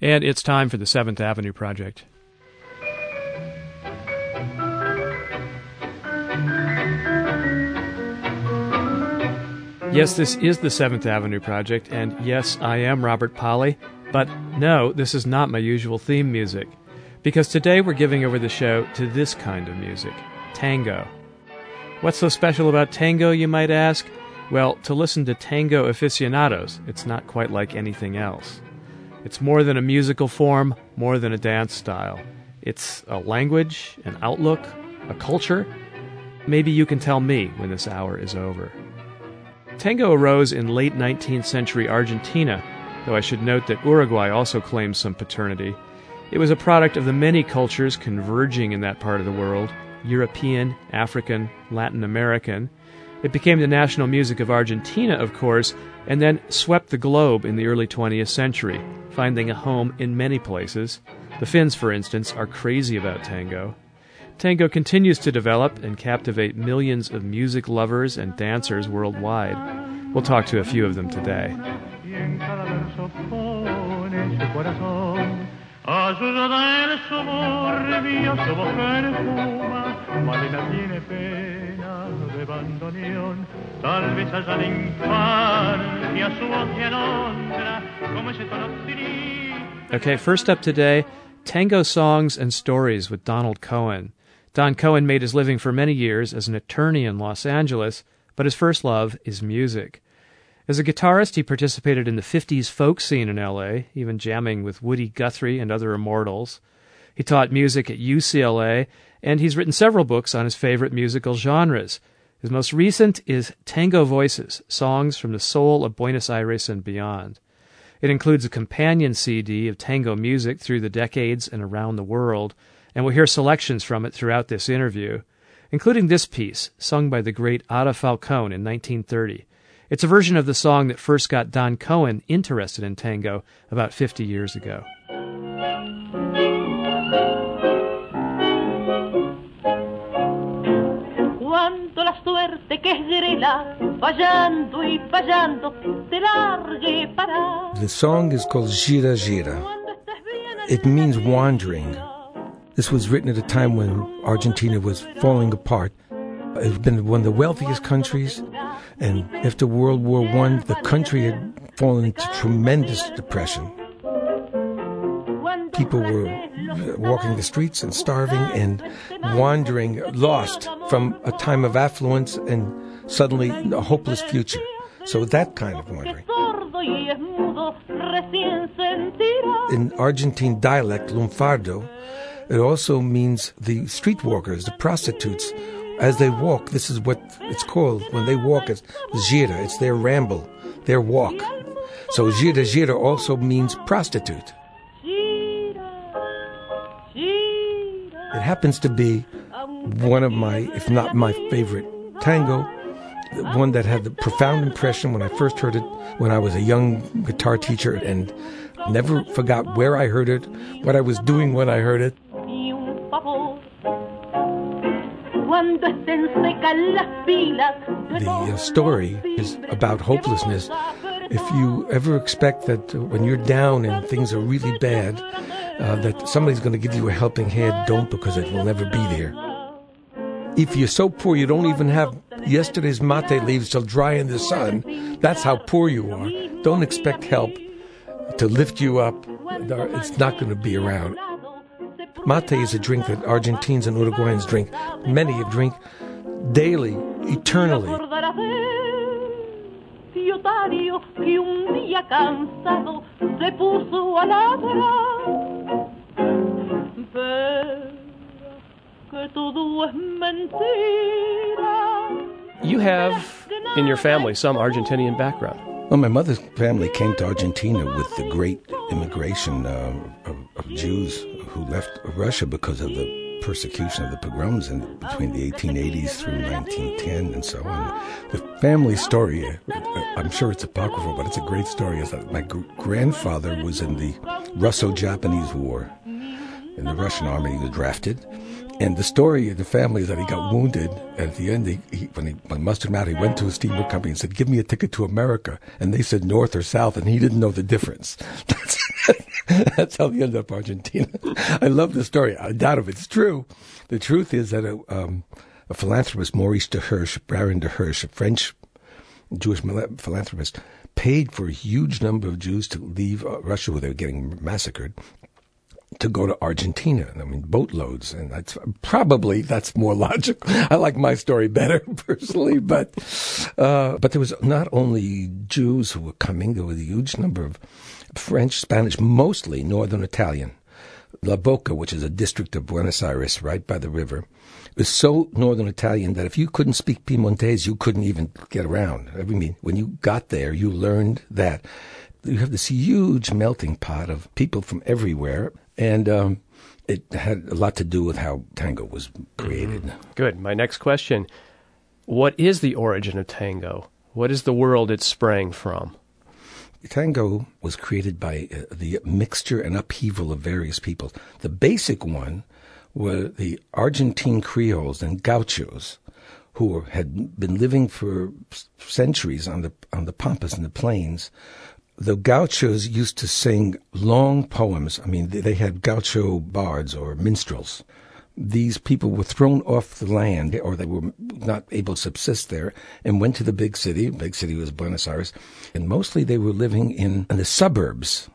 And it's time for the Seventh Avenue Project. Yes, this is the Seventh Avenue Project, and yes, I am Robert Polly, but no, this is not my usual theme music. Because today we're giving over the show to this kind of music tango. What's so special about tango, you might ask? Well, to listen to tango aficionados, it's not quite like anything else. It's more than a musical form, more than a dance style. It's a language, an outlook, a culture. Maybe you can tell me when this hour is over. Tango arose in late 19th century Argentina, though I should note that Uruguay also claims some paternity. It was a product of the many cultures converging in that part of the world European, African, Latin American. It became the national music of Argentina, of course, and then swept the globe in the early 20th century, finding a home in many places. The Finns, for instance, are crazy about tango. Tango continues to develop and captivate millions of music lovers and dancers worldwide. We'll talk to a few of them today. Okay, first up today, Tango Songs and Stories with Donald Cohen. Don Cohen made his living for many years as an attorney in Los Angeles, but his first love is music. As a guitarist, he participated in the 50s folk scene in LA, even jamming with Woody Guthrie and other immortals. He taught music at UCLA, and he's written several books on his favorite musical genres. His most recent is Tango Voices Songs from the Soul of Buenos Aires and Beyond. It includes a companion CD of tango music through the decades and around the world and we'll hear selections from it throughout this interview, including this piece, sung by the great Ada Falcon in 1930. It's a version of the song that first got Don Cohen interested in tango about 50 years ago. The song is called Yira Yira. It means wandering this was written at a time when Argentina was falling apart. It had been one of the wealthiest countries, and after World War I, the country had fallen into tremendous depression. People were uh, walking the streets and starving and wandering, lost from a time of affluence and suddenly a hopeless future. So that kind of wandering. In Argentine dialect, lunfardo, it also means the streetwalkers, the prostitutes. As they walk, this is what it's called. When they walk, it's yira. It's their ramble, their walk. So yira yira also means prostitute. It happens to be one of my, if not my favorite tango, one that had the profound impression when I first heard it when I was a young guitar teacher and never forgot where I heard it, what I was doing when I heard it. The uh, story is about hopelessness. If you ever expect that uh, when you're down and things are really bad, uh, that somebody's going to give you a helping hand, don't because it will never be there. If you're so poor you don't even have yesterday's mate leaves till dry in the sun, that's how poor you are. Don't expect help to lift you up. It's not going to be around. Mate is a drink that Argentines and Uruguayans drink. Many have drink daily, eternally. You have in your family some Argentinian background. Well, my mother's family came to Argentina with the great immigration uh, of, of Jews who left Russia because of the persecution of the pogroms in between the 1880s through 1910 and so on. The family story, uh, I'm sure it's apocryphal, but it's a great story, is that my grandfather was in the Russo-Japanese War. In the Russian army, he was drafted. And the story of the family is that he got wounded, and at the end, he, he, when he when mustered him out, he went to a steamboat company and said, "Give me a ticket to America." And they said north or south, and he didn't know the difference. That's how he ended up in Argentina. I love the story. I doubt if it's true. The truth is that a, um, a philanthropist, Maurice de Hirsch, Baron de Hirsch, a French Jewish philanthropist, paid for a huge number of Jews to leave uh, Russia where they were getting massacred to go to Argentina. I mean, boatloads, and that's probably that's more logical. I like my story better personally, but uh, but there was not only Jews who were coming; there was a huge number of French, Spanish, mostly Northern Italian. La Boca, which is a district of Buenos Aires, right by the river, was so Northern Italian that if you couldn't speak Piemontese, you couldn't even get around. I mean, when you got there, you learned that you have this huge melting pot of people from everywhere, and um, it had a lot to do with how tango was created. Mm-hmm. Good. My next question: What is the origin of tango? What is the world it sprang from? Tango was created by uh, the mixture and upheaval of various people. The basic one were the Argentine Creoles and Gauchos, who had been living for centuries on the on the pampas and the plains, the gauchos used to sing long poems. I mean, they had gaucho bards or minstrels. These people were thrown off the land, or they were not able to subsist there, and went to the big city. Big city was Buenos Aires, and mostly they were living in, in the suburbs.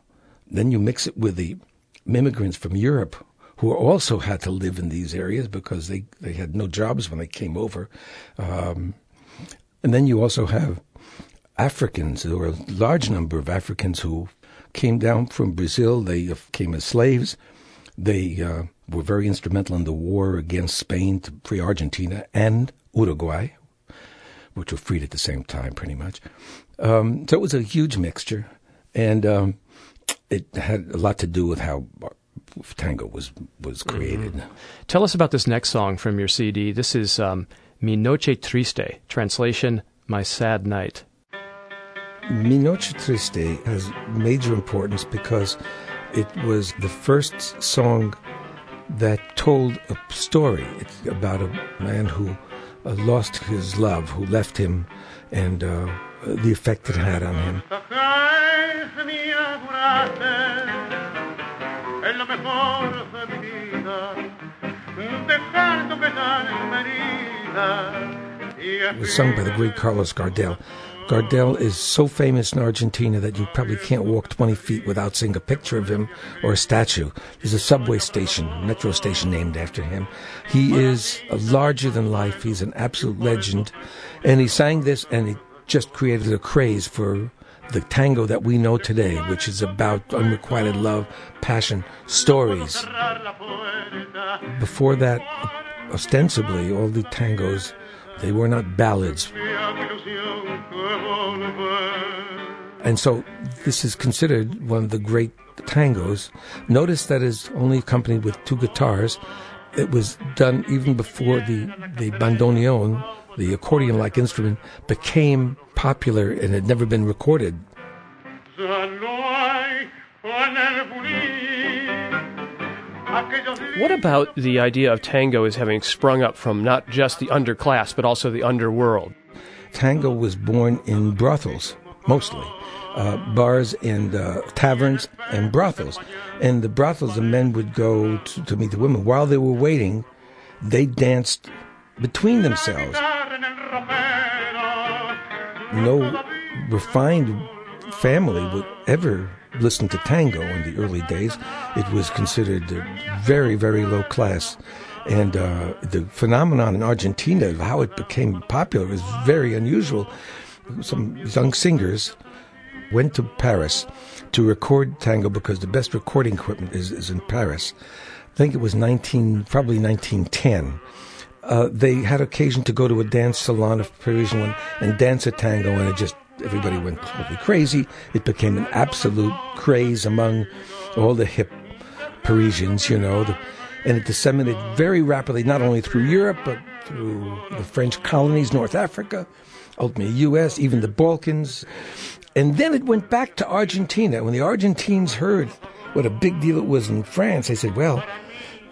Then you mix it with the immigrants from Europe who also had to live in these areas because they, they had no jobs when they came over. Um, and then you also have Africans. There were a large number of Africans who came down from Brazil. They came as slaves. They uh, were very instrumental in the war against Spain to free Argentina and Uruguay, which were freed at the same time, pretty much. Um, so it was a huge mixture, and um, it had a lot to do with how tango was was created. Mm-hmm. Tell us about this next song from your CD. This is um, "Mi Noche Triste." Translation: My Sad Night. Mi Noche Triste has major importance because it was the first song that told a story. It's about a man who uh, lost his love, who left him, and uh, the effect it had on him. It was sung by the great Carlos Gardel. Gardel is so famous in Argentina that you probably can't walk 20 feet without seeing a picture of him or a statue. There's a subway station, metro station named after him. He is a larger than life. He's an absolute legend. And he sang this and he just created a craze for the tango that we know today, which is about unrequited love, passion, stories. Before that, ostensibly, all the tangos, they were not ballads. And so this is considered one of the great tangos. Notice that is only accompanied with two guitars. It was done even before the, the bandoneon, the accordion like instrument, became popular and had never been recorded. What about the idea of tango as having sprung up from not just the underclass, but also the underworld? Tango was born in brothels, mostly. Uh, bars and uh, taverns and brothels. And the brothels, the men would go to, to meet the women. While they were waiting, they danced between themselves. No refined family would ever listen to tango in the early days. It was considered very, very low class. And uh, the phenomenon in Argentina, of how it became popular, was very unusual. Some young singers went to Paris to record tango because the best recording equipment is, is in Paris. I think it was 19, probably 1910. Uh, they had occasion to go to a dance salon, of Parisian one, and dance a tango, and it just everybody went totally crazy. It became an absolute craze among all the hip Parisians, you know. The, and it disseminated very rapidly, not only through Europe, but through the French colonies, North Africa, ultimately U.S., even the Balkans. And then it went back to Argentina. When the Argentines heard what a big deal it was in France, they said, well,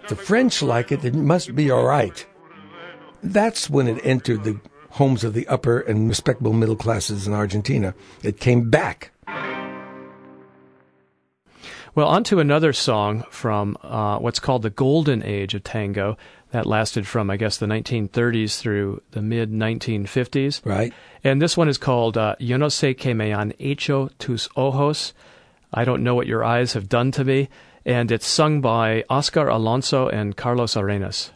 the French like it, it must be all right. That's when it entered the homes of the upper and respectable middle classes in Argentina. It came back Well, on to another song from uh, what's called the Golden Age of Tango. That lasted from, I guess, the 1930s through the mid 1950s. Right. And this one is called uh, Yo no sé qué me han hecho tus ojos. I don't know what your eyes have done to me. And it's sung by Oscar Alonso and Carlos Arenas.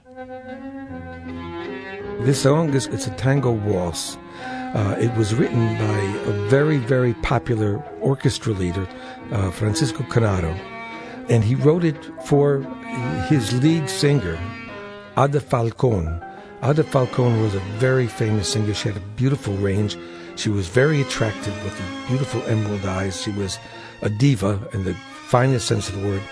This song is it's a tango waltz. Uh, it was written by a very, very popular orchestra leader, uh, Francisco Canaro, and he wrote it for his lead singer, Ada Falcon. Ada Falcon was a very famous singer. She had a beautiful range. She was very attractive with beautiful emerald eyes. She was a diva in the finest sense of the word.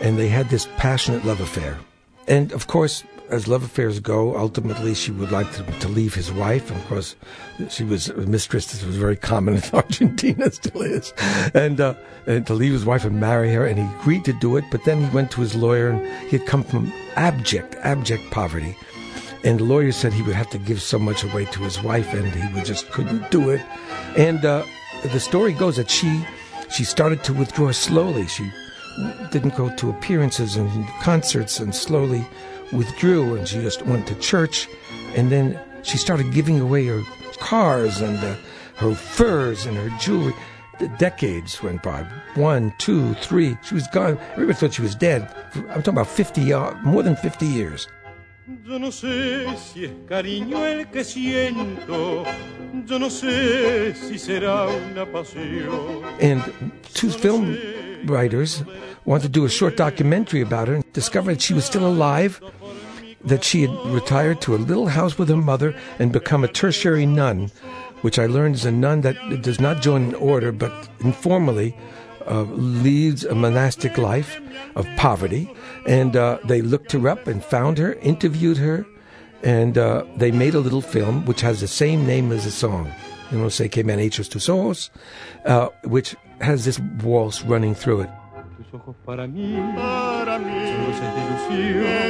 And they had this passionate love affair. And of course, as love affairs go, ultimately she would like to, to leave his wife. And of course, she was a mistress. This was very common in Argentina, still is. And, uh, and to leave his wife and marry her. And he agreed to do it. But then he went to his lawyer and he had come from abject, abject poverty. And the lawyer said he would have to give so much away to his wife and he would just couldn't do it. And, uh, the story goes that she, she started to withdraw slowly. She didn't go to appearances and concerts and slowly withdrew and she just went to church and then she started giving away her cars and uh, her furs and her jewelry. The decades went by. One, two, three. She was gone. Everybody thought she was dead. I'm talking about 50, uh, more than 50 years. Yo no sé si es cariño el que siento. Yo no sé si será una pasión. And two film writers wanted to do a short documentary about her and discovered that she was still alive, that she had retired to a little house with her mother and become a tertiary nun, which I learned is a nun that does not join an order but informally uh, leads a monastic life of poverty. And uh, they looked her up and found her, interviewed her, and uh, they made a little film which has the same name as the song. You know, say que hechos tus ojos, uh, which has this waltz running through it. Ojos para mí, para mí, son luces de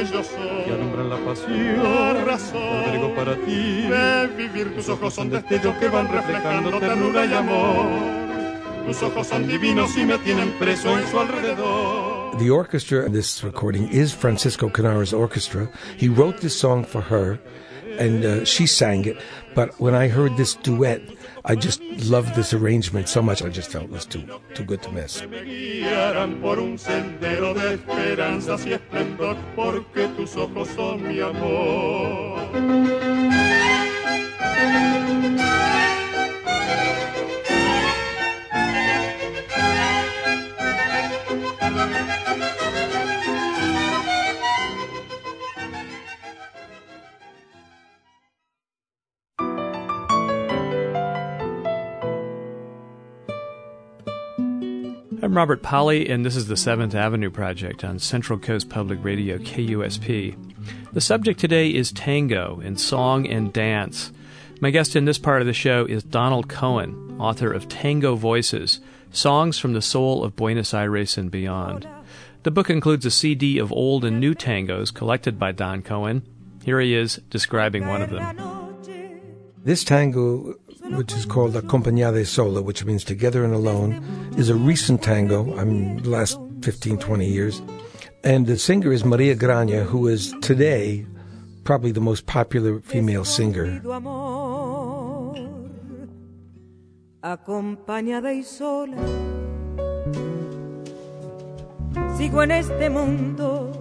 ilusión que alumbran la pasión. Razón, para ti, de vivir tus ojos son destellos que van reflejando ternura y amor. Tus ojos son divinos y me tienen preso en su alrededor. The orchestra in this recording is Francisco Canaro's orchestra. He wrote this song for her, and uh, she sang it. But when I heard this duet, I just loved this arrangement so much. I just felt it was too too good to miss. I'm Robert Polly, and this is the Seventh Avenue Project on Central Coast Public Radio, KUSP. The subject today is tango in song and dance. My guest in this part of the show is Donald Cohen, author of Tango Voices Songs from the Soul of Buenos Aires and Beyond. The book includes a CD of old and new tangos collected by Don Cohen. Here he is describing one of them. This tango which is called Acompañada Sola, which means together and alone, is a recent tango, I mean, the last 15, 20 years. And the singer is Maria Graña, who is today probably the most popular female singer. Acompañada y sola, sigo en este mundo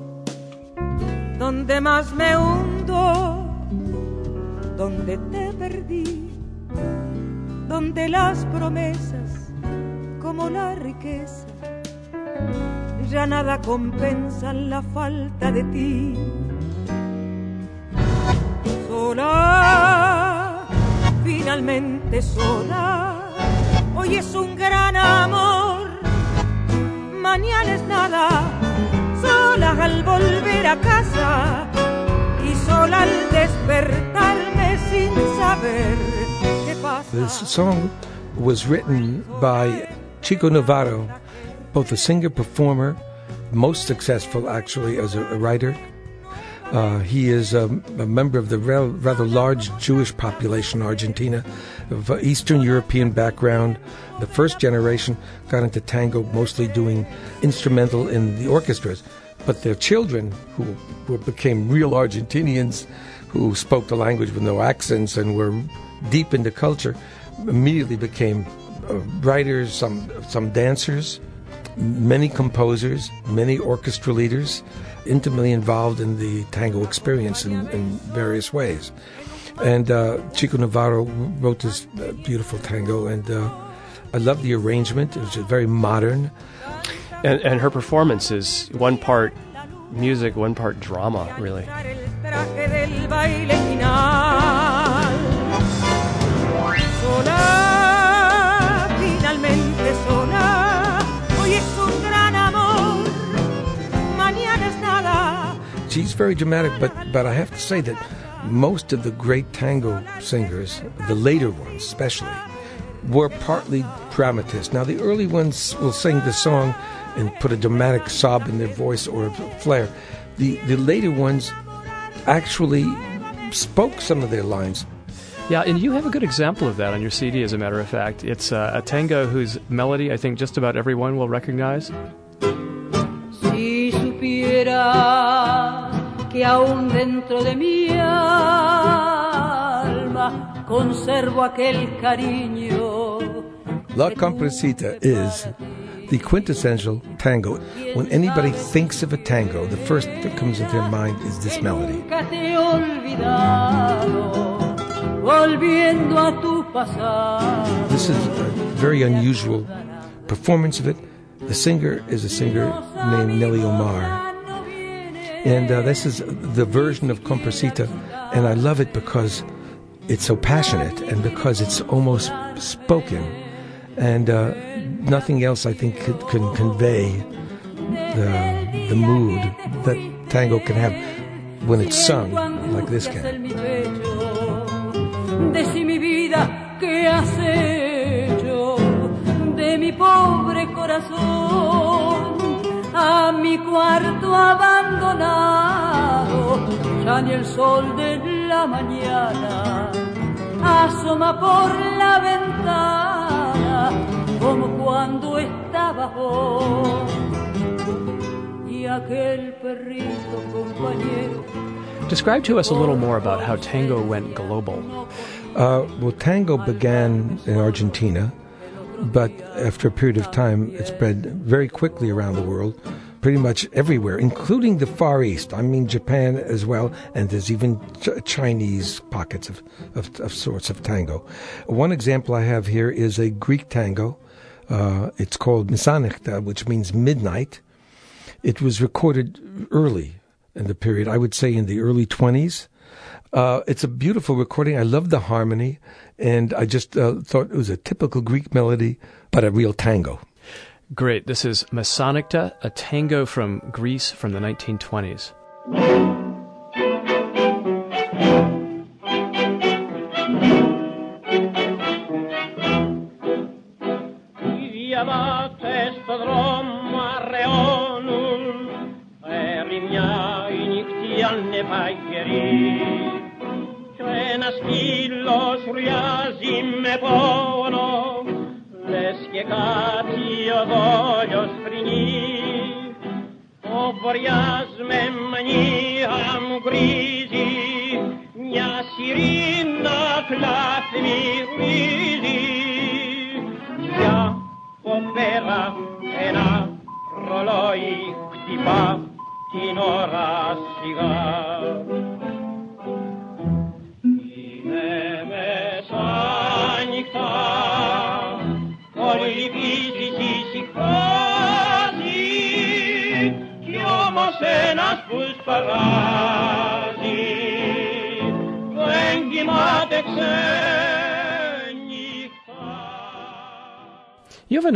donde más me hundo, donde te perdí donde las promesas, como la riqueza, ya nada compensan la falta de ti. Sola, finalmente sola, hoy es un gran amor, mañana es nada, sola al volver a casa this song was written by Chico Navarro, both a singer performer, most successful actually as a, writer. Uh, he is a, a, member of the rather large Jewish population in Argentina, of Eastern European background. The first generation got into tango mostly doing instrumental in the orchestras, but their children, who, who became real Argentinians, who spoke the language with no accents and were deep in the culture, immediately became uh, writers, some some dancers, many composers, many orchestra leaders, intimately involved in the tango experience in, in various ways. And uh, Chico Navarro wrote this uh, beautiful tango, and uh, I love the arrangement. It was very modern. And, and her performance is one part music, one part drama, really. She's very dramatic, but but I have to say that most of the great tango singers, the later ones especially, were partly dramatists. Now the early ones will sing the song and put a dramatic sob in their voice or a flair. The the later ones actually spoke some of their lines. Yeah, and you have a good example of that on your CD, as a matter of fact. It's uh, a tango whose melody I think just about everyone will recognize. Supiera que aún dentro de mi alma conservo aquel cariño. La Cumparsita is the quintessential tango. When anybody thinks of a tango, the first that comes into their mind is this melody. This is a very unusual performance of it. The singer is a singer named Nelly Omar. And uh, this is the version of Cumparsita, and I love it because it's so passionate and because it's almost spoken. And uh, nothing else, I think, could, can convey the, the mood that tango can have when it's sung like this can. Corazón a mi cuarto abandonado, ya ni el sol de la mañana asoma por la ventana como cuando estaba vos y aquel perrito compañero. Describe to us a little more about how tango went global. Uh, well, tango began in Argentina but after a period of time, it spread very quickly around the world, pretty much everywhere, including the Far East. I mean, Japan as well, and there's even ch- Chinese pockets of, of, of, sorts of tango. One example I have here is a Greek tango. Uh, it's called Mesanechta, which means midnight. It was recorded early in the period, I would say in the early 20s. Uh, it's a beautiful recording. I love the harmony, and I just uh, thought it was a typical Greek melody, but a real tango. Great. This is Mesanechta, a tango from Greece from the 1920s.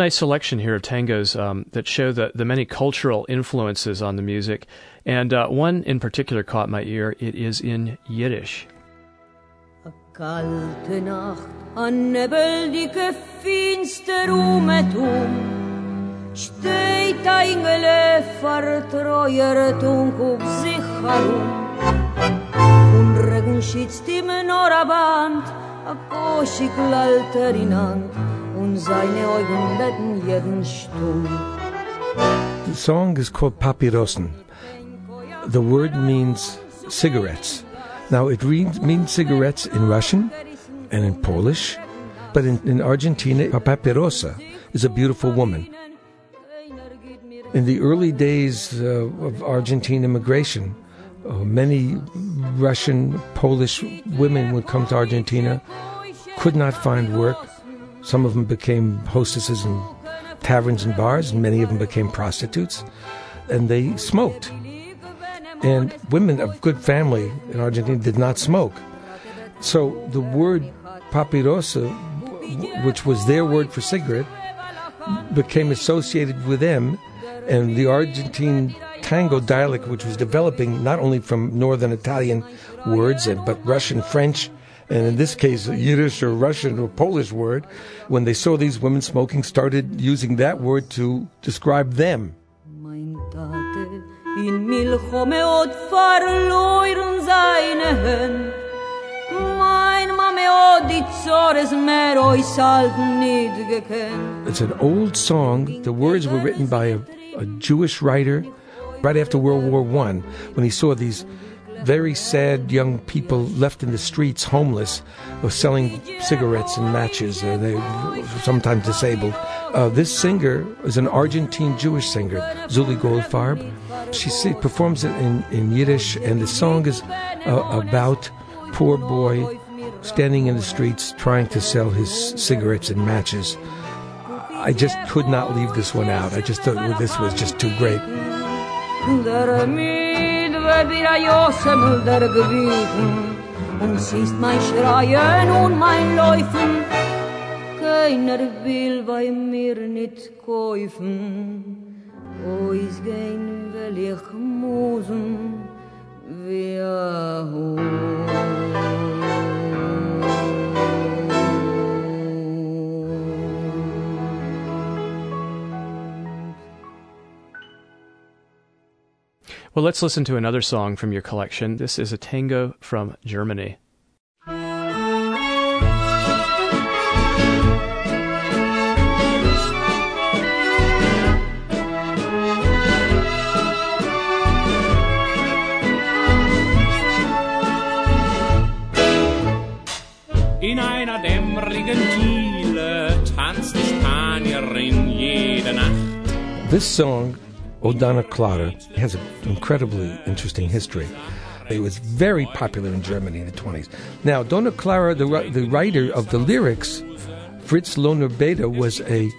Nice selection here of tangos um, that show the, the many cultural influences on the music, and uh, one in particular caught my ear. It is in Yiddish. Kalte Nacht, finster steht ein sich herum. und schützt ihm nur a koschig lalter in Hand, seine Augen betten jeden. The song is called Papyrosen. The word means cigarettes. Now, it means cigarettes in Russian and in Polish, but in, in Argentina, a papyrosa is a beautiful woman. In the early days uh, of Argentine immigration, uh, many Russian, Polish women would come to Argentina, could not find work. Some of them became hostesses in taverns and bars, and many of them became prostitutes, and they smoked. And women of good family in Argentina did not smoke. So the word papirosa, which was their word for cigarette, became associated with them and the Argentine tango dialect, which was developing not only from Northern Italian words, but Russian, French, and in this case, a Yiddish or Russian or Polish word, when they saw these women smoking, started using that word to describe them. It's an old song. The words were written by a a Jewish writer right after World War One when he saw these very sad young people left in the streets, homeless, or selling cigarettes and matches. Uh, they sometimes disabled. Uh, this singer is an Argentine Jewish singer, Zuli Goldfarb. She performs it in, in Yiddish, and the song is uh, about poor boy standing in the streets trying to sell his cigarettes and matches. I just could not leave this one out. I just thought this was just too great. bir a josem der gewiegen und siehst mein schreien und mein läufen. Keiner will bei mir nit kaufen o is gein will ich musen wie er a Well, let's listen to another song from your collection. This is a tango from Germany. In einer dämmerigen Diele tanzt die Spanierin jede Nacht. This song O Donna Clara has an incredibly interesting history. It was very popular in Germany in the 20s. Now, Donna Clara, the, the writer of the lyrics, Fritz Lohner Beda, was a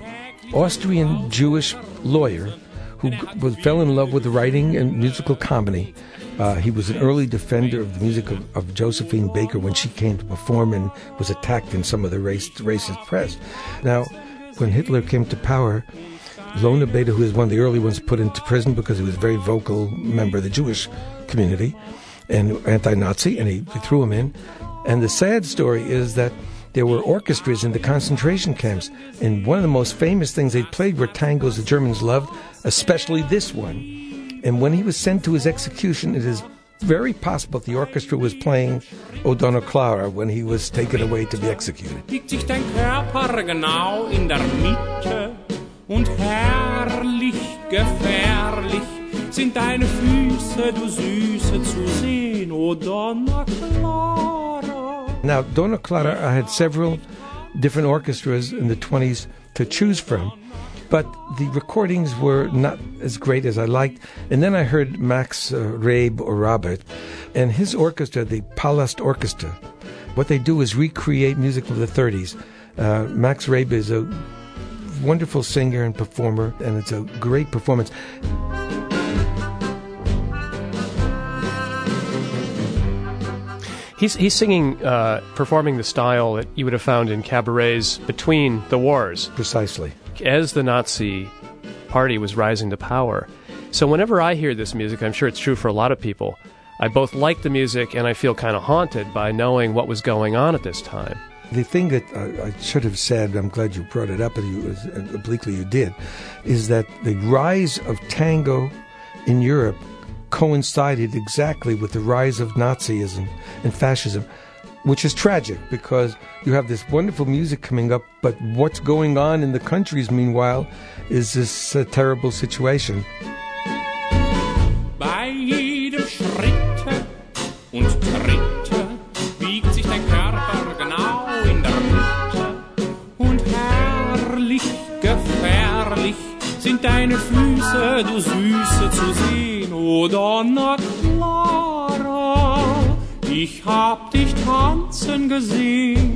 Austrian Jewish lawyer who was, fell in love with writing and musical comedy. Uh, he was an early defender of the music of, of, Josephine Baker when she came to perform and was attacked in some of the race, racist press. Now, when Hitler came to power, Lohner Beda, who was one of the early ones put into prison because he was a very vocal member of the Jewish community and anti-Nazi, and he, threw him in. And the sad story is that there were orchestras in the concentration camps, and one of the most famous things they played were tangos the Germans loved, especially this one. And when he was sent to his execution, it is very possible the orchestra was playing O Donna Clara when he was taken away to be executed. Und herrlich gefährlich sind deine Füße, du Süße, zu sehen, Donna Clara. Now, Donna Clara, I had several different orchestras in the 20s to choose from, but the recordings were not as great as I liked. And then I heard Max uh, or Robert and his orchestra, the Palast Orchestra. What they do is recreate music from the 30s. Uh, Max Raabe is a wonderful singer and performer, and it's a great performance. He's, he's singing, uh, performing the style that you would have found in cabarets between the wars. Precisely. As the Nazi party was rising to power. So whenever I hear this music, I'm sure it's true for a lot of people, I both like the music and I feel kind of haunted by knowing what was going on at this time. The thing that I, I, should have said, I'm glad you brought it up, and you, obliquely you did, is that the rise of tango in Europe coincided exactly with the rise of Nazism and fascism, which is tragic because you have this wonderful music coming up, but what's going on in the countries, meanwhile, is this uh, terrible situation. Zu sehen. Oh, Donna Clara, ich hab dich tanzen gesehen.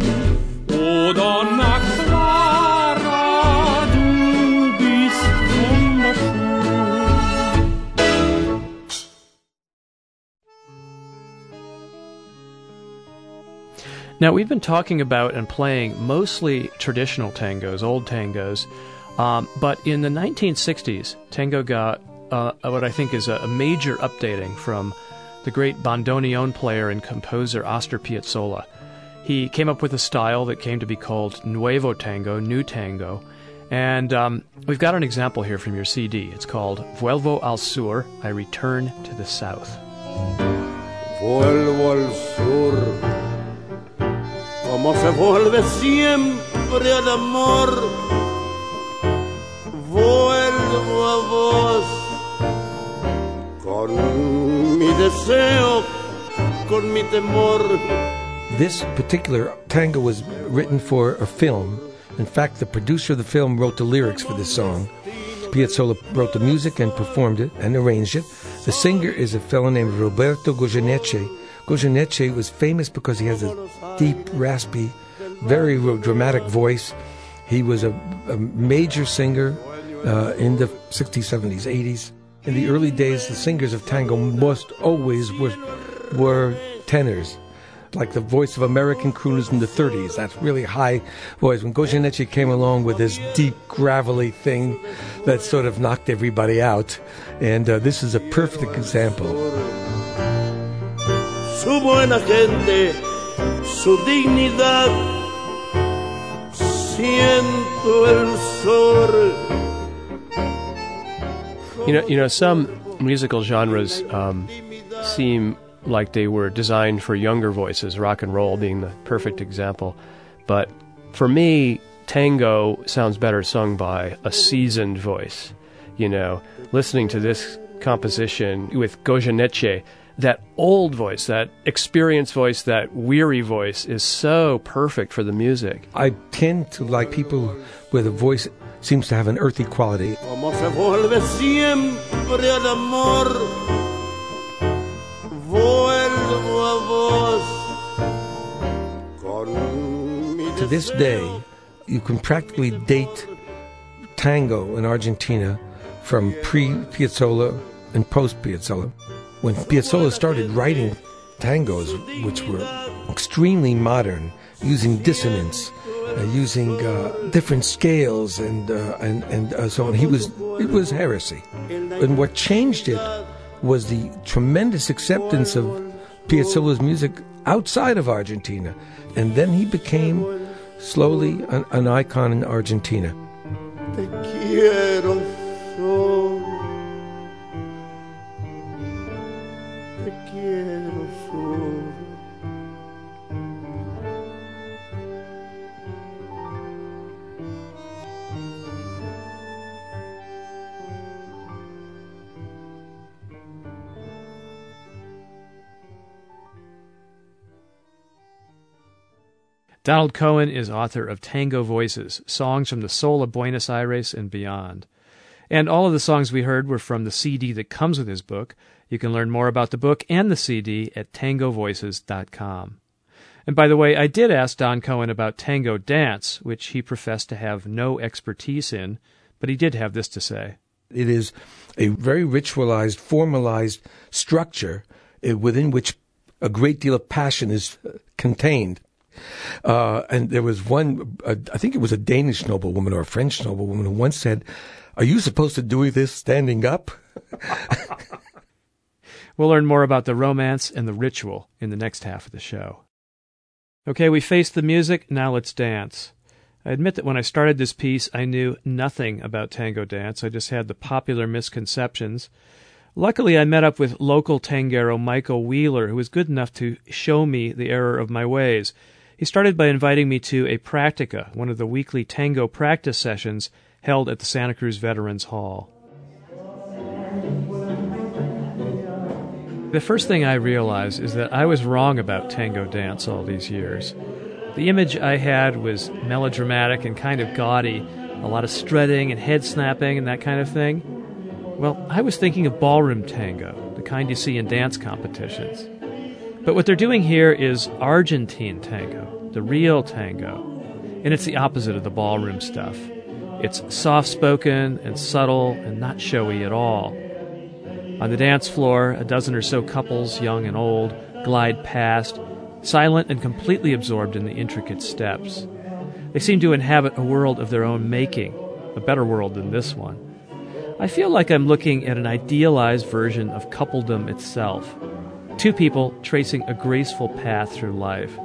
Oh, Donna Clara, du bist wunderschön. Now, we've been talking about and playing mostly traditional tangos, old tangos, um, but in the 1960s, tango got uh, what I think is a, major updating from the great bandoneon player and composer Astor Piazzolla. He came up with a style that came to be called Nuevo Tango, New Tango, and um, we've got an example here from your CD. It's called Vuelvo al Sur, I Return to the South. Vuelvo al sur, como se vuelve siempre el amor. Con mi deseo, con mi temor. This particular tango was written for a film. In fact, the producer of the film wrote the lyrics for this song. Piazzolla wrote the music and performed it and arranged it. The singer is a fellow named Roberto Goyeneche. Goyeneche was famous because he has a deep, raspy, very dramatic voice. He was a, a major singer uh, in the 60s, 70s, 80s. In the early days, the singers of tango most always were, were tenors like the voice of American crooners in the 30s, that really high voice. When Goyeneche came along with this deep, gravelly thing that sort of knocked everybody out, and uh, this is a perfect example. Su buena gente, su dignidad. Siento el sur. You know, you know, some musical genres um, seem like they were designed for younger voices, rock and roll being the perfect example. But for me, tango sounds better sung by a seasoned voice. You know, listening to this composition with Goyeneche, that old voice, that experienced voice, that weary voice is so perfect for the music. I tend to like people with a voice seems to have an earthy quality. Como se vuelve siempre el amor. Vuelvo a vos. To this day, you can practically date tango in Argentina from pre Piazzolla and post Piazzolla. When Piazzolla started writing tangos, which were extremely modern, using dissonance, using uh, different scales, and uh, and and uh, so on, he was it was heresy. And what changed it was the tremendous acceptance of Piazzolla's music outside of Argentina, and then he became slowly an, an icon in Argentina. Donald Cohen is author of Tango Voices, songs from the soul of Buenos Aires and beyond. And all of the songs we heard were from the CD that comes with his book. You can learn more about the book and the CD at tangovoices.com. And by the way, I did ask Don Cohen about tango dance, which he professed to have no expertise in, but he did have this to say. It is a very ritualized, formalized structure uh, within which a great deal of passion is uh, contained. Uh, and there was one, uh, I think it was a Danish noblewoman or a French noblewoman who once said, Are you supposed to do this standing up? We'll learn more about the romance and the ritual in the next half of the show. Okay, we faced the music, now let's dance. I admit that when I started this piece, I knew nothing about tango dance. I just had the popular misconceptions. Luckily, I met up with local tangero Michael Wheeler, who was good enough to show me the error of my ways. He started by inviting me to a practica, one of the weekly tango practice sessions held at the Santa Cruz Veterans Hall. The first thing I realized is that I was wrong about tango dance all these years. The image I had was melodramatic and kind of gaudy, a lot of strutting and head snapping and that kind of thing. Well, I was thinking of ballroom tango, the kind you see in dance competitions. But what they're doing here is Argentine tango, the real tango. And it's the opposite of the ballroom stuff. It's soft spoken and subtle and not showy at all. On the dance floor, a dozen or so couples, young and old, glide past, silent and completely absorbed in the intricate steps. They seem to inhabit a world of their own making, a better world than this one. I feel like I'm looking at an idealized version of coupledom itself. Two people tracing a graceful path through life.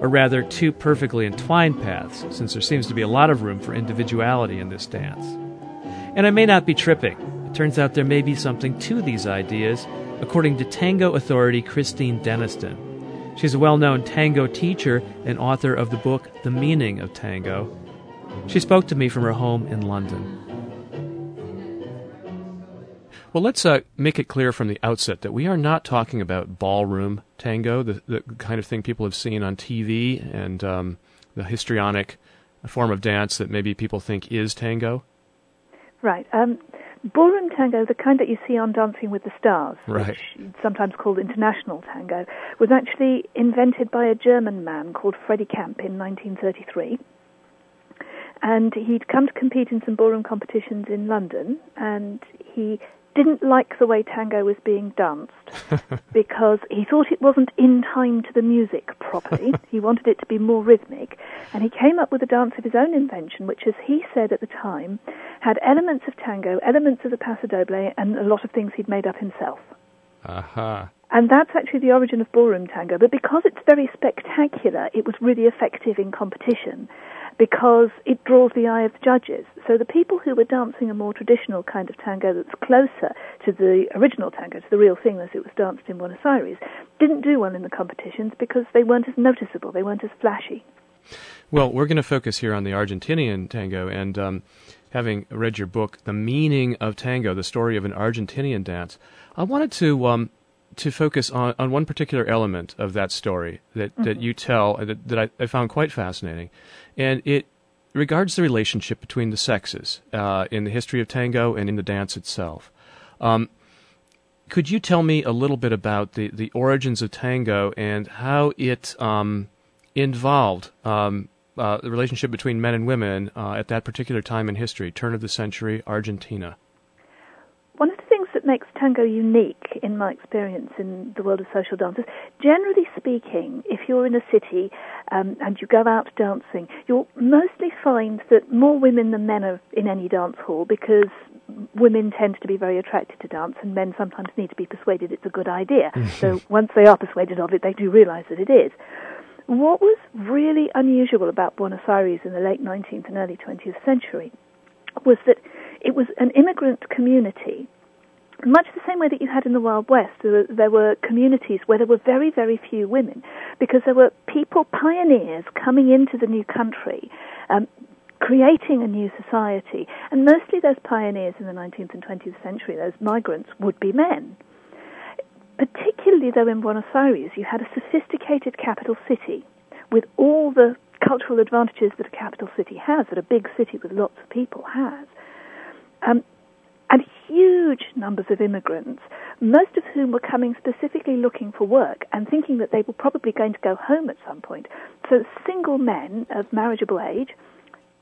Or rather, two perfectly entwined paths, since there seems to be a lot of room for individuality in this dance. And I may not be tripping. It turns out there may be something to these ideas, according to tango authority Christine Denniston. She's a well known tango teacher and author of the book The Meaning of Tango. She spoke to me from her home in London. Well, let's uh, make it clear from the outset that we are not talking about ballroom tango, the, the kind of thing people have seen on TV and um, the histrionic form of dance that maybe people think is tango. Right. Um, Ballroom tango, the kind that you see on Dancing with the Stars, right. which sometimes called international tango, was actually invented by a German man called Freddie Camp in 1933. And he'd come to compete in some ballroom competitions in London, and he didn't like the way tango was being danced because he thought it wasn't in time to the music properly. he wanted it to be more rhythmic. And he came up with a dance of his own invention, which, as he said at the time, had elements of tango, elements of the paso doble, and a lot of things he'd made up himself. Aha. Uh-huh. And that's actually the origin of ballroom tango. But because it's very spectacular, it was really effective in competition because it draws the eye of the judges. So the people who were dancing a more traditional kind of tango that's closer to the original tango, to the real thing as it was danced in Buenos Aires, didn't do well in the competitions because they weren't as noticeable, they weren't as flashy. Well, we're going to focus here on the Argentinian tango, and um, having read your book, The Meaning of Tango, the story of an Argentinian dance, I wanted to um, to focus on, on one particular element of that story that, mm-hmm. that you tell uh, that, that I, I, found quite fascinating. And it regards the relationship between the sexes uh, in the history of tango and in the dance itself. Um, could you tell me a little bit about the, the origins of tango and how it um, involved um, uh, the relationship between men and women uh, at that particular time in history, turn of the century, Argentina? One of the things that makes tango unique, in my experience in the world of social dances, generally speaking, if you're in a city um, and you go out dancing, you'll mostly find that more women than men are in any dance hall because women tend to be very attracted to dance and men sometimes need to be persuaded it's a good idea. so once they are persuaded of it, they do realize that it is. What was really unusual about Buenos Aires in the late 19th and early 20th century was that it was an immigrant community, much the same way that you had in the Wild West. There were, there were communities where there were very, very few women because there were people, pioneers, coming into the new country. Um, creating a new society. And mostly those pioneers in the 19th and 20th century, those migrants, would be men. Particularly, though, in Buenos Aires, you had a sophisticated capital city with all the cultural advantages that a capital city has, that a big city with lots of people has. Um, and huge numbers of immigrants, most of whom were coming specifically looking for work and thinking that they were probably going to go home at some point. So single men of marriageable age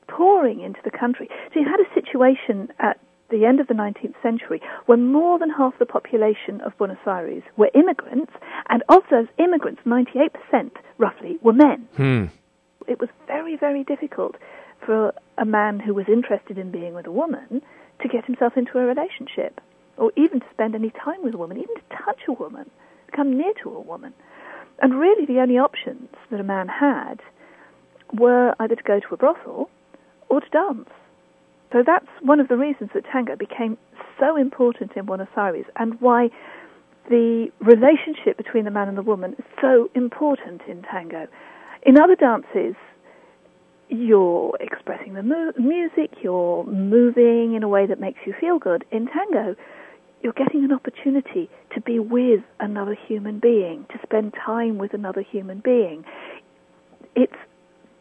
pouring into the country. So you had a situation at the end of the 19th century when more than half the population of Buenos Aires were immigrants, and of those immigrants, 98% roughly were men. Hmm. It was very, very difficult for a man who was interested in being with a woman to get himself into a relationship, or even to spend any time with a woman, even to touch a woman, to come near to a woman. And really, the only options that a man had were either to go to a brothel or to dance. So that's one of the reasons that tango became so important in Buenos Aires and why the relationship between the man and the woman is so important in tango. In other dances, you're expressing the mu- music, you're moving in a way that makes you feel good. In tango, you're getting an opportunity to be with another human being, to spend time with another human being. It's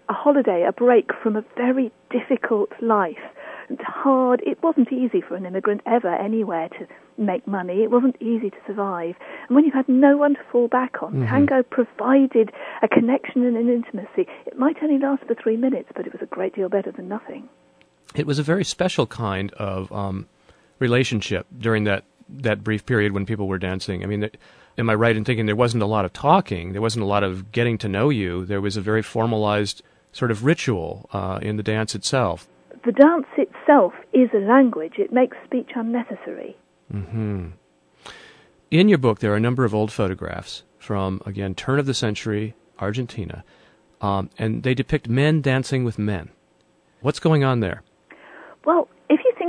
a holiday, a break from a very difficult life. It's hard. It wasn't easy for an immigrant ever anywhere to make money. It wasn't easy to survive. And when you had no one to fall back on, mm-hmm. tango provided a connection and an intimacy. It might only last for three minutes, but it was a great deal better than nothing. It was a very special kind of um, relationship during that that brief period when people were dancing. I mean, am I right in thinking there wasn't a lot of talking? There wasn't a lot of getting to know you. There was a very formalized sort of ritual uh, in the dance itself. The dance itself is a language. It makes speech unnecessary. Mm-hmm. In your book, there are a number of old photographs from, again, turn of the century Argentina, um, and they depict men dancing with men. What's going on there? Well,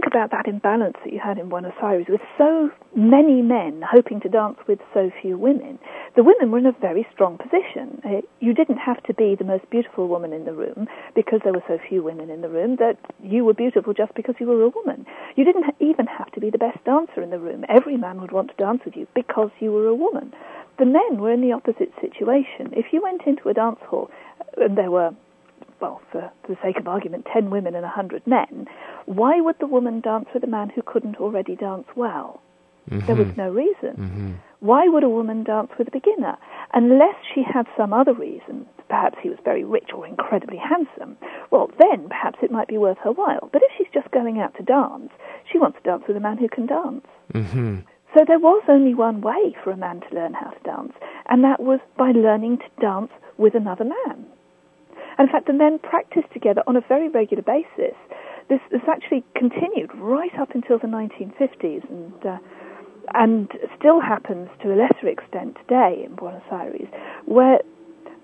think about that imbalance that you had in Buenos Aires with so many men hoping to dance with so few women, the women were in a very strong position. Uh, you didn't have to be the most beautiful woman in the room because there were so few women in the room that you were beautiful just because you were a woman. You didn't even have to be the best dancer in the room. Every man would want to dance with you because you were a woman. The men were in the opposite situation. If you went into a dance hall and there were well, for, for the sake of argument, 10 women and 100 men, why would the woman dance with a man who couldn't already dance well? Mm-hmm. There was no reason. Mm-hmm. Why would a woman dance with a beginner? Unless she had some other reason, perhaps he was very rich or incredibly handsome, well, then perhaps it might be worth her while. But if she's just going out to dance, she wants to dance with a man who can dance. Mm-hmm. So there was only one way for a man to learn how to dance, and that was by learning to dance with another man. And in fact, the men practiced together on a very regular basis. This, this actually continued right up until the 1950s and, uh, and still happens to a lesser extent today in Buenos Aires, where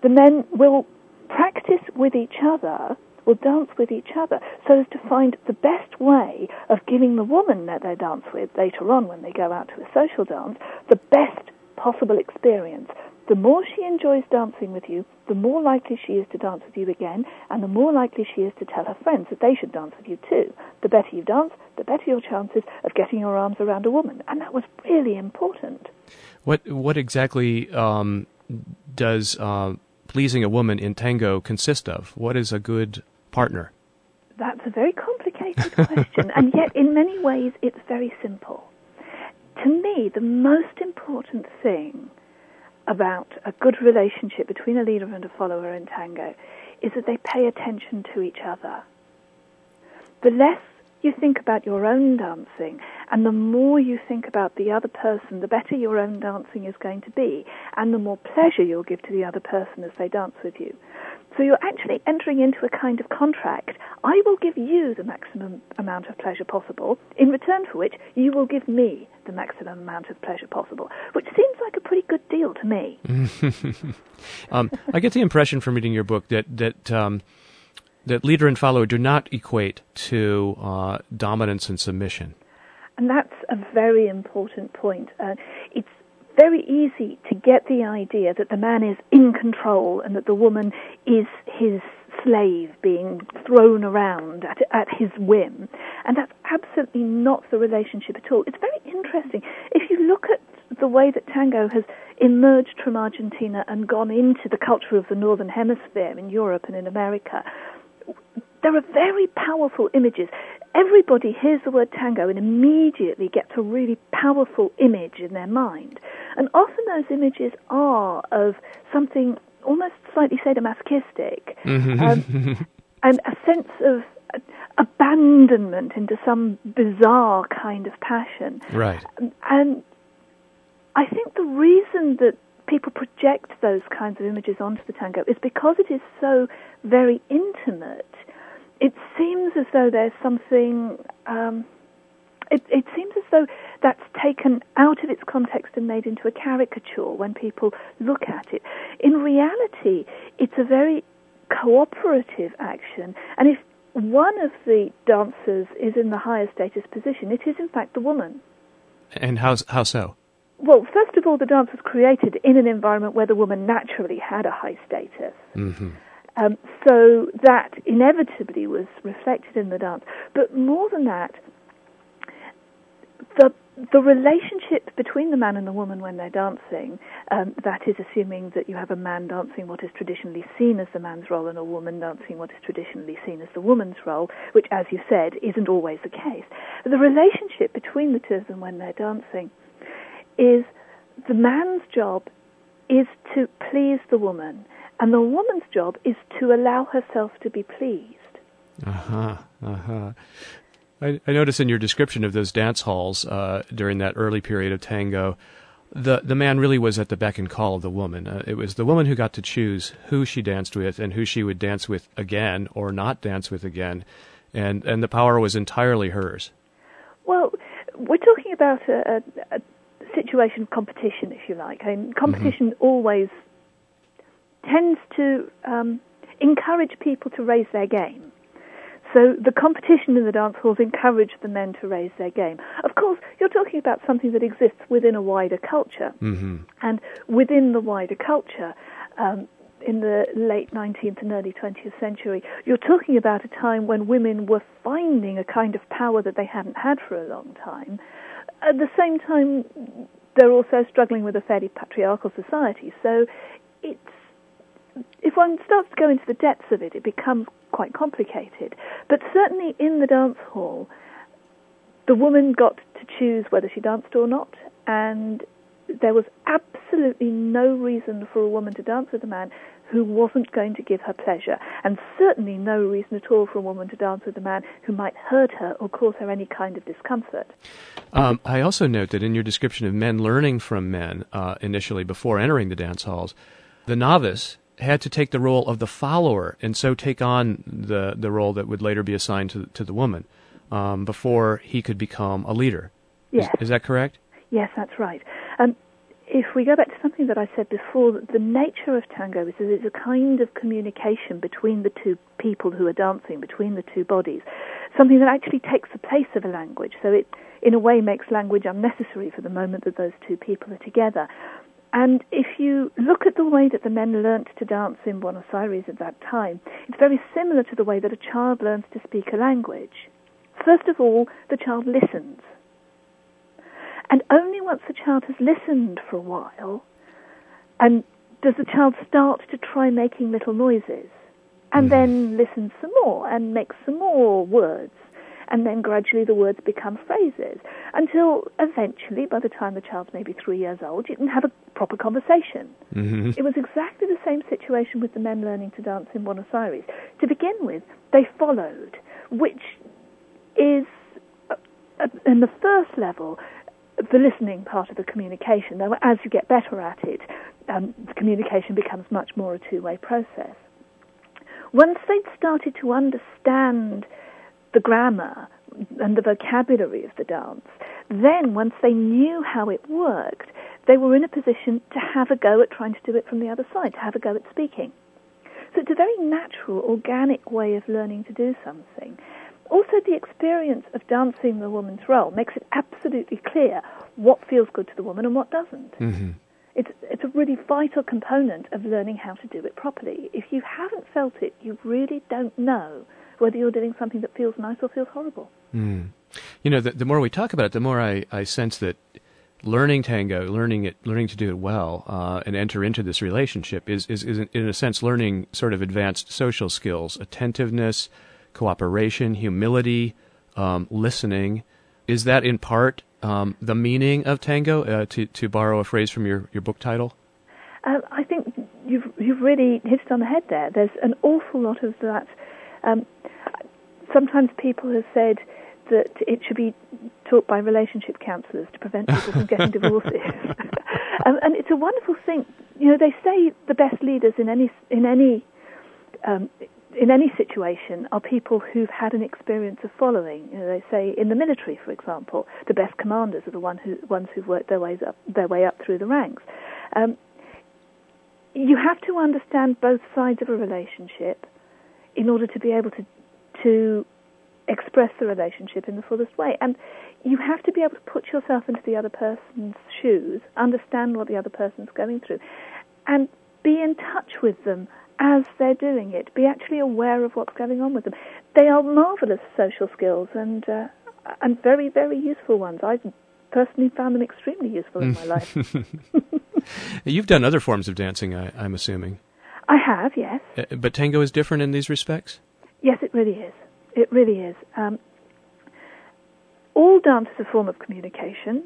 the men will practice with each other will dance with each other so as to find the best way of giving the woman that they dance with later on when they go out to a social dance the best possible experience the more she enjoys dancing with you, the more likely she is to dance with you again, and the more likely she is to tell her friends that they should dance with you too. The better you dance, the better your chances of getting your arms around a woman, and that was really important. What what exactly um, does uh, pleasing a woman in tango consist of? What is a good partner? That's a very complicated question, and yet in many ways it's very simple. To me, the most important thing about a good relationship between a leader and a follower in tango is that they pay attention to each other. The less you think about your own dancing and the more you think about the other person, the better your own dancing is going to be and the more pleasure you'll give to the other person as they dance with you. So you're actually entering into a kind of contract. I will give you the maximum amount of pleasure possible, in return for which you will give me the maximum amount of pleasure possible, which seems like a pretty good deal to me. um, I get the impression from reading your book that that um, that leader and follower do not equate to uh, dominance and submission. And that's a very important point. Uh, it's very easy to get the idea that the man is in control and that the woman is his slave being thrown around at, at his whim. And that's absolutely not the relationship at all. It's very interesting. If you look at the way that tango has emerged from Argentina and gone into the culture of the Northern Hemisphere in Europe and in America, there are very powerful images everybody hears the word tango and immediately gets a really powerful image in their mind. And often those images are of something almost slightly sadomasochistic, mm-hmm. um, and a sense of abandonment into some bizarre kind of passion. Right. And I think the reason that people project those kinds of images onto the tango is because it is so very intimate it seems as though there's something. Um, it, it, seems as though that's taken out of its context and made into a caricature when people look at it. In reality, it's a very cooperative action, and if one of the dancers is in the higher status position. It is, in fact, the woman. And how, how so? Well, first of all, the dance was created in an environment where the woman naturally had a high status. Mm-hmm. Um, so that inevitably was reflected in the dance. But more than that, the the relationship between the man and the woman when they're dancing, um, that is assuming that you have a man dancing what is traditionally seen as the man's role and a woman dancing what is traditionally seen as the woman's role, which, as you said, isn't always the case. The relationship between the two of them when they're dancing is the man's job is to please the woman, and the woman's job is to allow herself to be pleased. Uh huh. Uh huh. I, I notice in your description of those dance halls uh, during that early period of tango, the the man really was at the beck and call of the woman. Uh, it was the woman who got to choose who she danced with and who she would dance with again or not dance with again, and and the power was entirely hers. Well, we're talking about a, a, a situation of competition, if you like. I mean, competition mm-hmm. always tends to um, encourage people to raise their game. So the competition in the dance halls encouraged the men to raise their game. Of course, you're talking about something that exists within a wider culture. Mm-hmm. And within the wider culture, um, in the late 19th and early 20th century, you're talking about a time when women were finding a kind of power that they hadn't had for a long time. At the same time, they're also struggling with a fairly patriarchal society. So it's if one starts to go into the depths of it, it becomes quite complicated. But certainly in the dance hall, the woman got to choose whether she danced or not, and there was absolutely no reason for a woman to dance with a man who wasn't going to give her pleasure, and certainly no reason at all for a woman to dance with a man who might hurt her or cause her any kind of discomfort. Um, I also note that in your description of men learning from men uh, initially before entering the dance halls, the novice had to take the role of the follower and so take on the, the role that would later be assigned to, to the woman um, before he could become a leader. Yes. Is, is that correct? Yes, that's right. Um, if we go back to something that I said before, the nature of tango is that it's a kind of communication between the two people who are dancing, between the two bodies, something that actually takes the place of a language. So it, in a way, makes language unnecessary for the moment that those two people are together. And if you look at the way that the men learnt to dance in Buenos Aires at that time, it's very similar to the way that a child learns to speak a language. First of all, the child listens. And only once the child has listened for a while, and does the child start to try making little noises, and mm. then listen some more and make some more words and then gradually the words become phrases until eventually, by the time the child's maybe three years old, you can have a proper conversation. Mm-hmm. It was exactly the same situation with the men learning to dance in Buenos Aires. To begin with, they followed, which is, uh, uh, in the first level, the listening part of the communication. Though as you get better at it, um, the communication becomes much more a two-way process. Once they'd started to understand the grammar and the vocabulary of the dance, then once they knew how it worked, they were in a position to have a go at trying to do it from the other side, to have a go at speaking. So it's a very natural, organic way of learning to do something. Also, the experience of dancing the woman's role makes it absolutely clear what feels good to the woman and what doesn't. Mm-hmm. It's, it's a really vital component of learning how to do it properly. If you haven't felt it, you really don't know whether you're doing something that feels nice or feels horrible. Mm. You know, the, the, more we talk about it, the more I, I sense that learning tango, learning it, learning to do it well, uh, and enter into this relationship is, is, is, in a sense, learning sort of advanced social skills, attentiveness, cooperation, humility, um, listening. Is that in part um, the meaning of tango? Uh, to to borrow a phrase from your, your book title. Uh, I think you've you've really hit it on the head there. There's an awful lot of that um, sometimes people have said that it should be taught by relationship counsellors to prevent people from getting divorces. um, and it's a wonderful thing. You know, they say the best leaders in any in any um, in any situation are people who've had an experience of following. You know, they say in the military, for example, the best commanders are the one who, ones who've worked their ways up their way up through the ranks. Um, you have to understand both sides of a relationship in order to be able to to express the relationship in the fullest way. And you have to be able to put yourself into the other person's shoes, understand what the other person's going through, and be in touch with them as they're doing it. Be actually aware of what's going on with them. They are marvelous social skills and uh, and very very useful ones. I've personally found them extremely useful in my life. You've done other forms of dancing, I, am assuming. I have, yes. Uh, but tango is different in these respects. Yes, it really is. It really is. Um, all dance is a form of communication,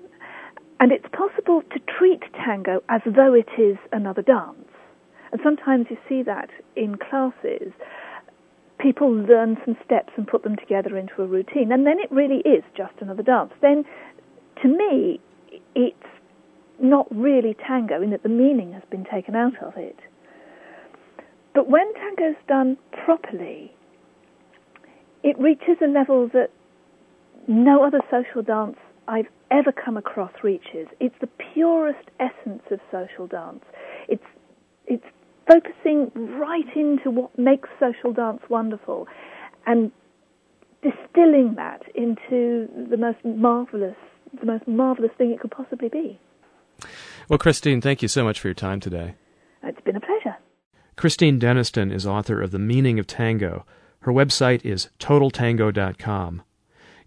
and it's possible to treat tango as though it is another dance. And sometimes you see that in classes. People learn some steps and put them together into a routine, and then it really is just another dance. Then, to me, it's not really tango in that the meaning has been taken out of it. But when tango's done properly, it reaches a level that no other social dance I've ever come across reaches. It's the purest essence of social dance. It's it's focusing right into what makes social dance wonderful and distilling that into the most marvelous the most marvelous thing it could possibly be. Well, Christine, thank you so much for your time today. It's been a pleasure. Christine Denniston is author of The Meaning of Tango. Her website is totaltango.com.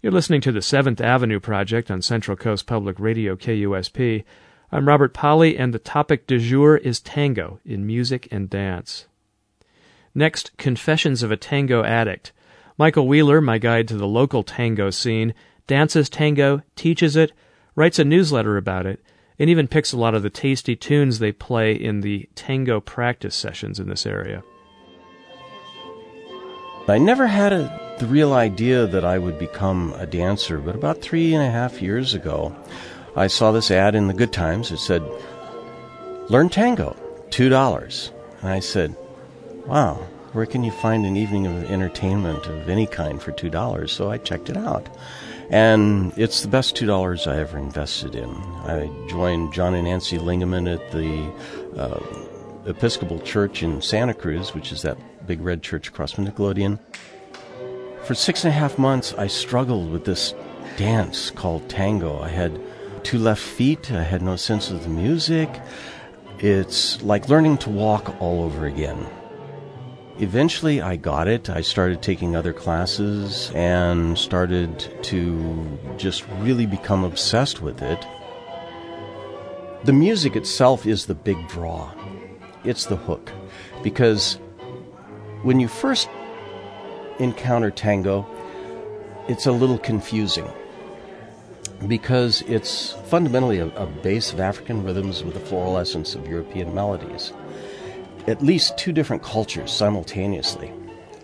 You're listening to the Seventh Avenue Project on Central Coast Public Radio KUSP. I'm Robert Pollie, and the topic du jour is tango in music and dance. Next, Confessions of a Tango Addict. Michael Wheeler, my guide to the local tango scene, dances tango, teaches it, writes a newsletter about it, and even picks a lot of the tasty tunes they play in the tango practice sessions in this area. I never had a, the real idea that I would become a dancer, but about three and a half years ago, I saw this ad in the Good Times. It said, Learn tango, $2. And I said, Wow, where can you find an evening of entertainment of any kind for $2? So I checked it out. And it's the best $2 I ever invested in. I joined John and Nancy Lingaman at the uh, Episcopal Church in Santa Cruz, which is that big red church across from Nickelodeon. For six and a half months, I struggled with this dance called tango. I had two left feet, I had no sense of the music. It's like learning to walk all over again. Eventually, I got it. I started taking other classes and started to just really become obsessed with it. The music itself is the big draw, it's the hook. Because when you first encounter tango, it's a little confusing because it's fundamentally a, a, base of African rhythms with a floral essence of European melodies. At least two different cultures simultaneously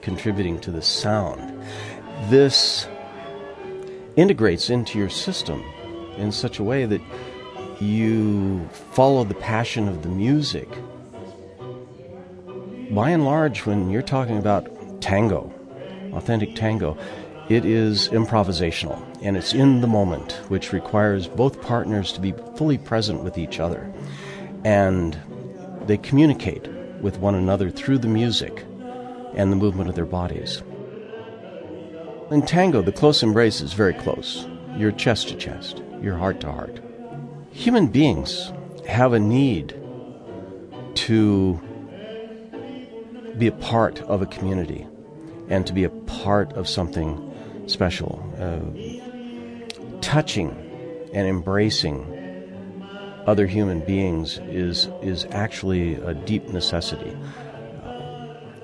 contributing to the sound. This integrates into your system in such a way that you follow the passion of the music by and large, when you're talking about tango, authentic tango, it is improvisational and it's in the moment, which requires both partners to be fully present with each other. And they communicate with one another through the music and the movement of their bodies. In tango, the close embrace is very close. You're chest to chest, you're heart to heart. Human beings have a need to be a part of a community and to be a part of something special. Uh, touching and embracing other human beings is is actually a deep necessity.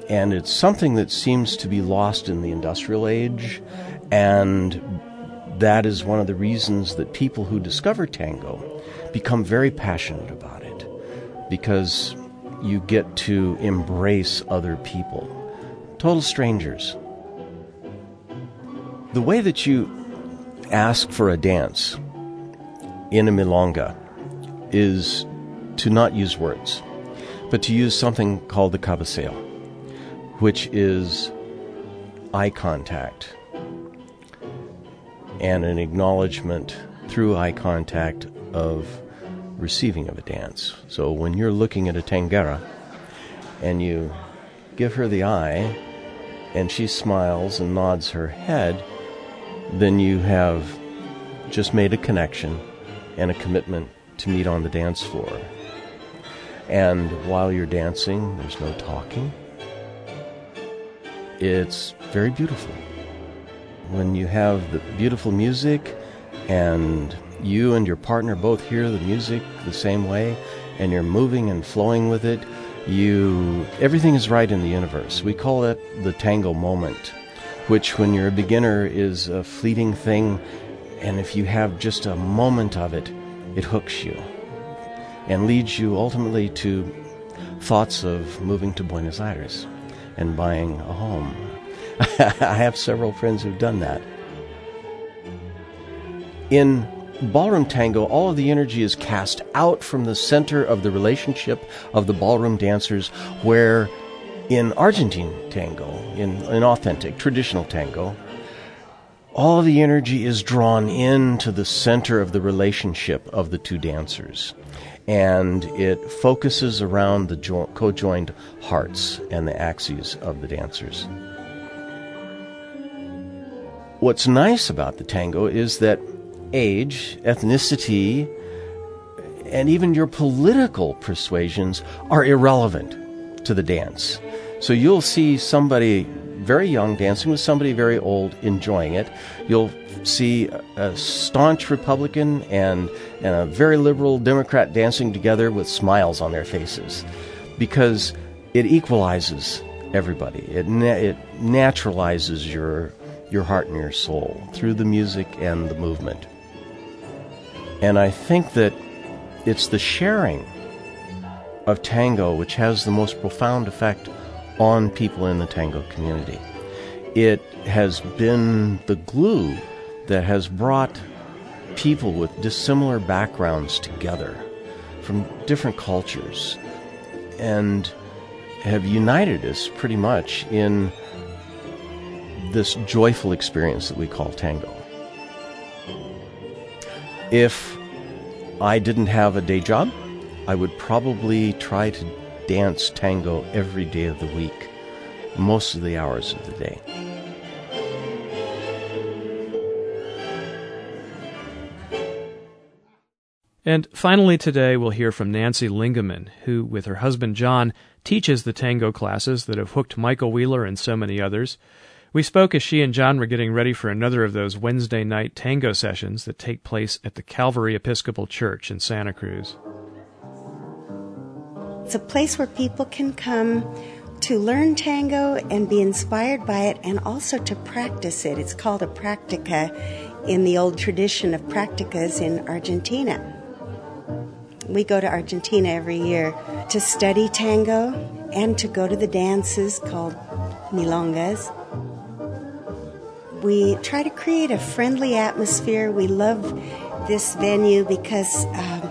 and it's something that seems to be lost in the industrial age, and that is one of the reasons that people who discover tango become very passionate about it because you get to embrace other people, total strangers. The way that you ask for a dance in a milonga is to not use words, but to use something called the cabeceo, which is eye contact and an acknowledgement through eye contact of receiving of a dance. So when you're looking at a tanguera and you give her the eye, and she smiles and nods her head, then you have just made a connection and a commitment to meet on the dance floor. And while you're dancing, there's no talking. It's very beautiful. When you have the beautiful music and you and your partner both hear the music the same way and you're moving and flowing with it, you everything is right in the universe. We call it the tango moment, which when you're a beginner is a fleeting thing and if you have just a moment of it, it hooks you and leads you ultimately to thoughts of moving to Buenos Aires and buying a home. I have several friends who've done that. In ballroom tango, all of the energy is cast out from the center of the relationship of the ballroom dancers, where in Argentine tango, in, in authentic, traditional tango, all the energy is drawn into the center of the relationship of the two dancers. And it focuses around the jo- co joined hearts and the axes of the dancers. What's nice about the tango is that age, ethnicity, and even your political persuasions are irrelevant to the dance. So you'll see somebody very young dancing with somebody very old enjoying it. You'll see a staunch Republican and, and a very liberal Democrat dancing together with smiles on their faces because it equalizes everybody. It, na- it naturalizes your, your heart and your soul through the music and the movement. And I think that it's the sharing of tango which has the most profound effect on people in the tango community. It has been the glue that has brought people with dissimilar backgrounds together from different cultures and have united us pretty much in this joyful experience that we call tango. If I didn't have a day job, I would probably try to dance tango every day of the week, most of the hours of the day. And finally, today we'll hear from Nancy Lingaman, who, with her husband John, teaches the tango classes that have hooked Michael Wheeler and so many others. We spoke as she and John were getting ready for another of those Wednesday night tango sessions that take place at the Calvary Episcopal Church in Santa Cruz. It's a place where people can come to learn tango and be inspired by it and also to practice it. It's called a practica in the old tradition of practicas in Argentina. We go to Argentina every year to study tango and to go to the dances called milongas. We try to create a friendly atmosphere. We love this venue because um,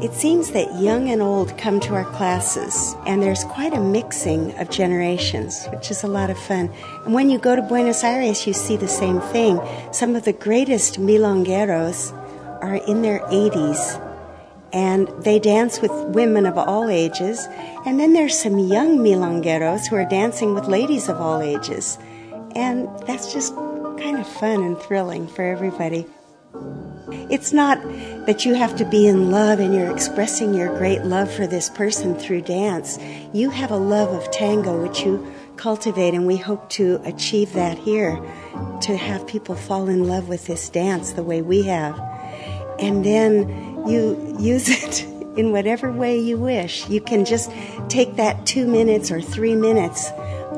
it seems that young and old come to our classes, and there's quite a mixing of generations, which is a lot of fun. And when you go to Buenos Aires, you see the same thing. Some of the greatest milongueros are in their 80s, and they dance with women of all ages. And then there's some young milongueros who are dancing with ladies of all ages. And that's just kind of fun and thrilling for everybody. It's not that you have to be in love and you're expressing your great love for this person through dance. You have a love of tango which you cultivate, and we hope to achieve that here to have people fall in love with this dance the way we have. And then you use it in whatever way you wish. You can just take that two minutes or three minutes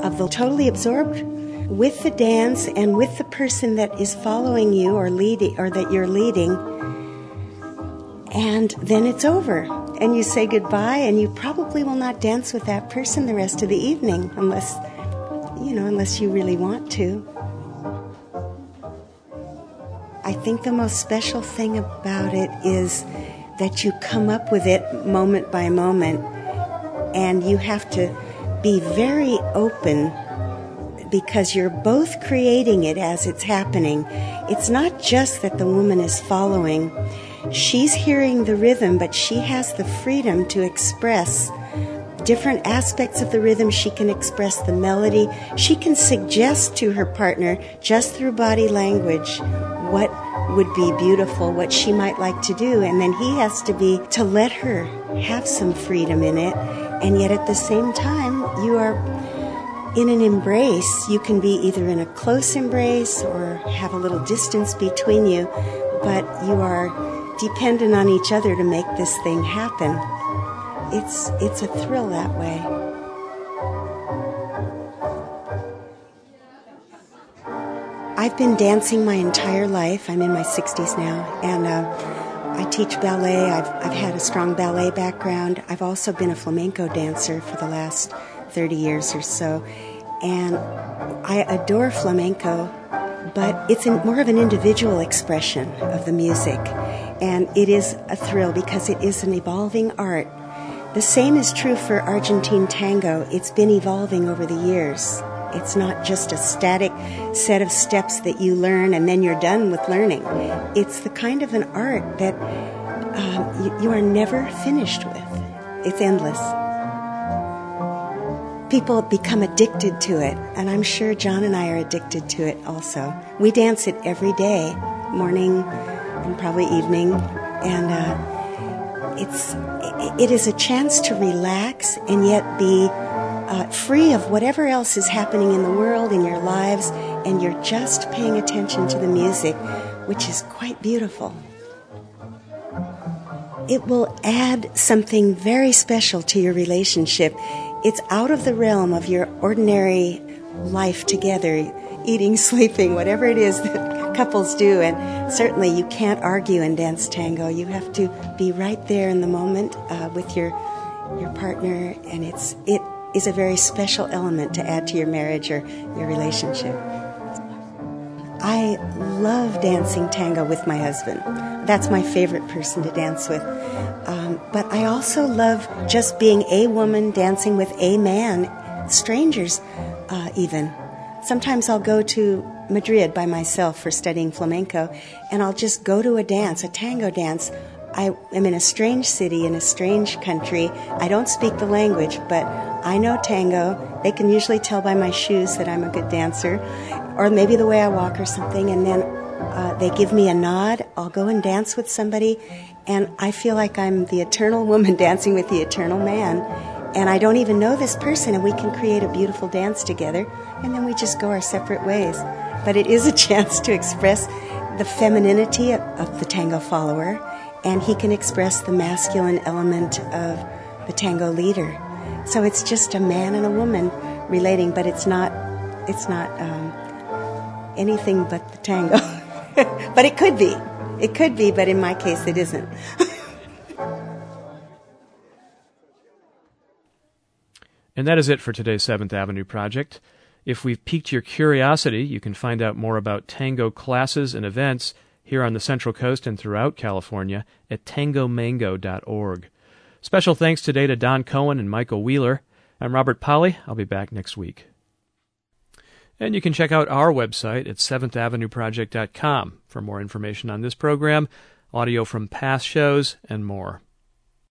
of the totally absorbed with the dance and with the person that is following you or leading or that you're leading and then it's over. And you say goodbye and you probably will not dance with that person the rest of the evening unless you know unless you really want to. I think the most special thing about it is that you come up with it moment by moment and you have to be very open because you're both creating it as it's happening. It's not just that the woman is following, she's hearing the rhythm, but she has the freedom to express different aspects of the rhythm. She can express the melody. She can suggest to her partner, just through body language, what would be beautiful, what she might like to do. And then he has to be to let her have some freedom in it. And yet at the same time, you are in an embrace. You can be either in a close embrace or have a little distance between you, but you are dependent on each other to make this thing happen. It's, it's a thrill that way. I've been dancing my entire life. I'm in my 60s now, and uh, I teach ballet. I've, I've had a strong ballet background. I've also been a flamenco dancer for the last 30 years or so, and I adore flamenco, but it's more of an individual expression of the music, and it is a thrill because it is an evolving art. The same is true for Argentine tango. It's been evolving over the years. It's not just a static set of steps that you learn and then you're done with learning. It's the kind of an art that um, you, you are never finished with. It's endless. People become addicted to it, and I'm sure John and I are addicted to it also. We dance it every day, morning and probably evening, and uh, it's it is a chance to relax and yet be uh, free of whatever else is happening in the world, in your lives, and you're just paying attention to the music, which is quite beautiful. It will add something very special to your relationship. It's out of the realm of your ordinary life together, eating, sleeping, whatever it is that couples do. And certainly you can't argue and dance tango. You have to be right there in the moment uh, with your your partner, and it's it is a very special element to add to your marriage or your relationship. I love dancing tango with my husband. That's my favorite person to dance with. Um, but I also love just being a woman dancing with a man, strangers uh, even. Sometimes I'll go to Madrid by myself for studying flamenco, and I'll just go to a dance, a tango dance. I am in a strange city, in a strange country. I don't speak the language, but I know tango. They can usually tell by my shoes that I'm a good dancer, or maybe the way I walk or something. And then uh, they give me a nod. I'll go and dance with somebody, and I feel like I'm the eternal woman dancing with the eternal man. And I don't even know this person, and we can create a beautiful dance together, and then we just go our separate ways. But it is a chance to express the femininity of the tango follower, and he can express the masculine element of the tango leader. So it's just a man and a woman relating, but it's not it's not um, anything but the tango. but it could be. It could be, but in my case, it isn't. and that is it for today's Seventh Avenue Project. If we've piqued your curiosity, you can find out more about tango classes and events here on the Central Coast and throughout California at tangomango.org. Special thanks today to Don Cohen and Michael Wheeler. I'm Robert Pollie. I'll be back next week. And you can check out our website at 7thavenueproject.com for more information on this program, audio from past shows, and more.